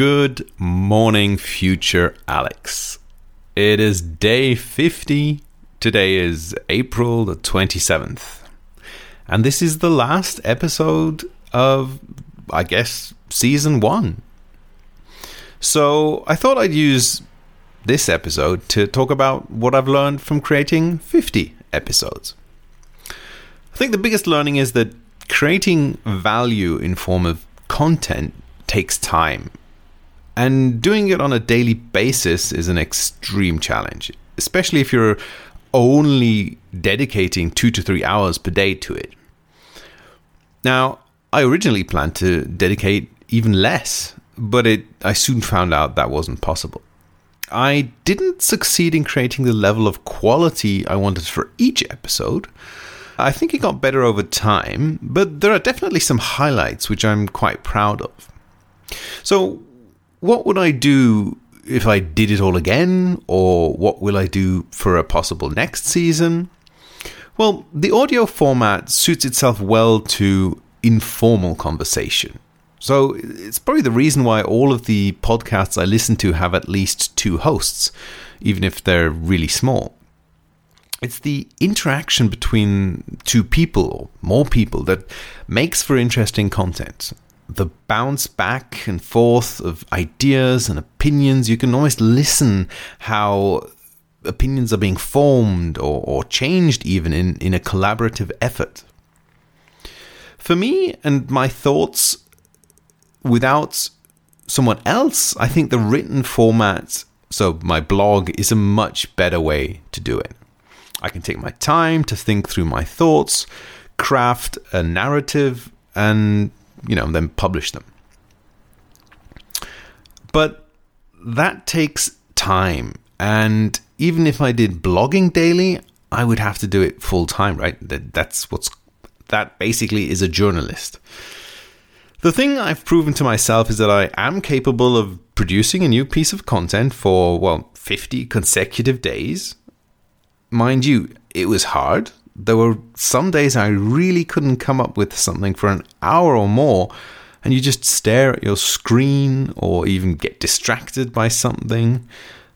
Good morning, future Alex. It is day 50. Today is April the 27th. And this is the last episode of, I guess, season one. So I thought I'd use this episode to talk about what I've learned from creating 50 episodes. I think the biggest learning is that creating value in form of content takes time and doing it on a daily basis is an extreme challenge, especially if you're only dedicating two to three hours per day to it. Now, I originally planned to dedicate even less, but it, I soon found out that wasn't possible. I didn't succeed in creating the level of quality I wanted for each episode. I think it got better over time, but there are definitely some highlights which I'm quite proud of. So, what would I do if I did it all again, or what will I do for a possible next season? Well, the audio format suits itself well to informal conversation. So it's probably the reason why all of the podcasts I listen to have at least two hosts, even if they're really small. It's the interaction between two people or more people that makes for interesting content the bounce back and forth of ideas and opinions. You can almost listen how opinions are being formed or, or changed even in, in a collaborative effort. For me and my thoughts without someone else, I think the written format, so my blog, is a much better way to do it. I can take my time to think through my thoughts, craft a narrative, and you know, then publish them. But that takes time. And even if I did blogging daily, I would have to do it full time, right? That, that's what's that basically is a journalist. The thing I've proven to myself is that I am capable of producing a new piece of content for, well, 50 consecutive days. Mind you, it was hard there were some days I really couldn't come up with something for an hour or more, and you just stare at your screen or even get distracted by something.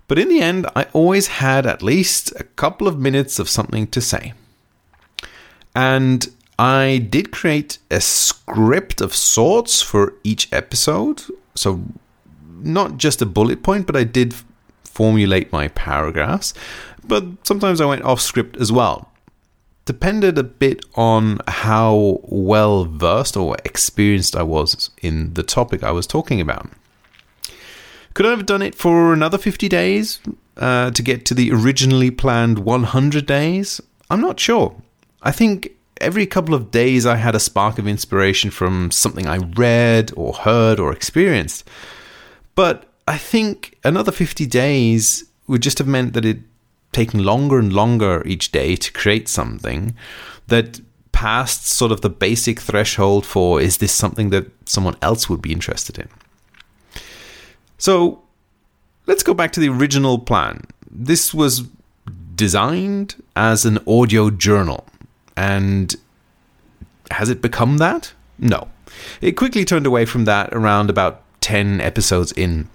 But in the end, I always had at least a couple of minutes of something to say. And I did create a script of sorts for each episode. So, not just a bullet point, but I did formulate my paragraphs. But sometimes I went off script as well depended a bit on how well versed or experienced I was in the topic I was talking about. Could I have done it for another 50 days uh, to get to the originally planned 100 days? I'm not sure. I think every couple of days I had a spark of inspiration from something I read or heard or experienced. But I think another 50 days would just have meant that it taking longer and longer each day to create something that passed sort of the basic threshold for is this something that someone else would be interested in? So let's go back to the original plan. This was designed as an audio journal. And has it become that? No. It quickly turned away from that around about 10 episodes in.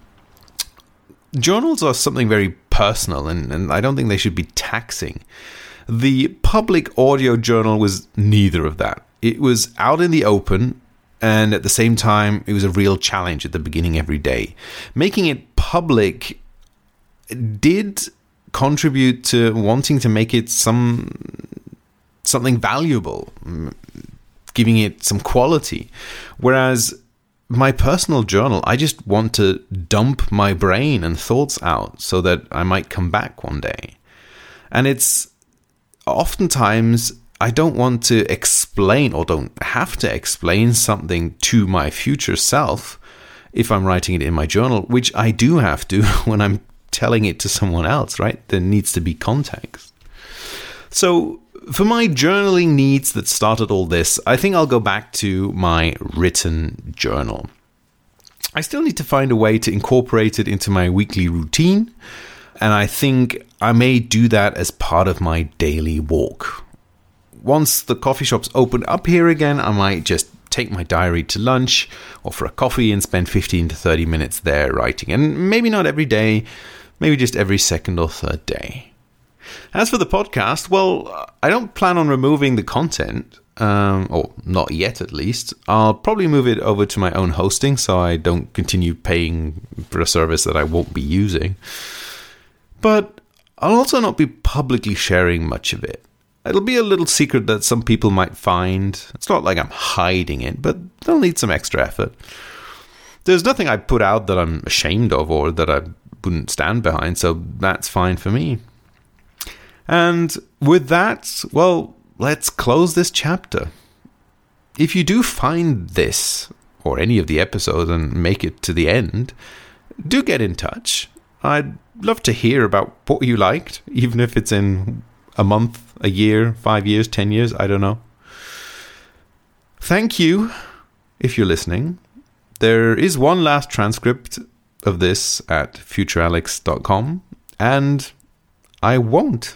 Journals are something very personal, and, and I don't think they should be taxing. The public audio journal was neither of that. It was out in the open, and at the same time, it was a real challenge at the beginning every day. Making it public did contribute to wanting to make it some something valuable, giving it some quality. Whereas my personal journal, I just want to dump my brain and thoughts out so that I might come back one day. And it's oftentimes I don't want to explain or don't have to explain something to my future self if I'm writing it in my journal, which I do have to when I'm telling it to someone else, right? There needs to be context. So for my journaling needs that started all this, I think I'll go back to my written journal. I still need to find a way to incorporate it into my weekly routine, and I think I may do that as part of my daily walk. Once the coffee shops open up here again, I might just take my diary to lunch or for a coffee and spend 15 to 30 minutes there writing. And maybe not every day, maybe just every second or third day. As for the podcast, well, I don't plan on removing the content, um, or not yet at least. I'll probably move it over to my own hosting so I don't continue paying for a service that I won't be using. But I'll also not be publicly sharing much of it. It'll be a little secret that some people might find. It's not like I'm hiding it, but they'll need some extra effort. There's nothing I put out that I'm ashamed of or that I wouldn't stand behind, so that's fine for me. And with that, well, let's close this chapter. If you do find this or any of the episodes and make it to the end, do get in touch. I'd love to hear about what you liked, even if it's in a month, a year, five years, ten years, I don't know. Thank you if you're listening. There is one last transcript of this at futurealex.com, and I won't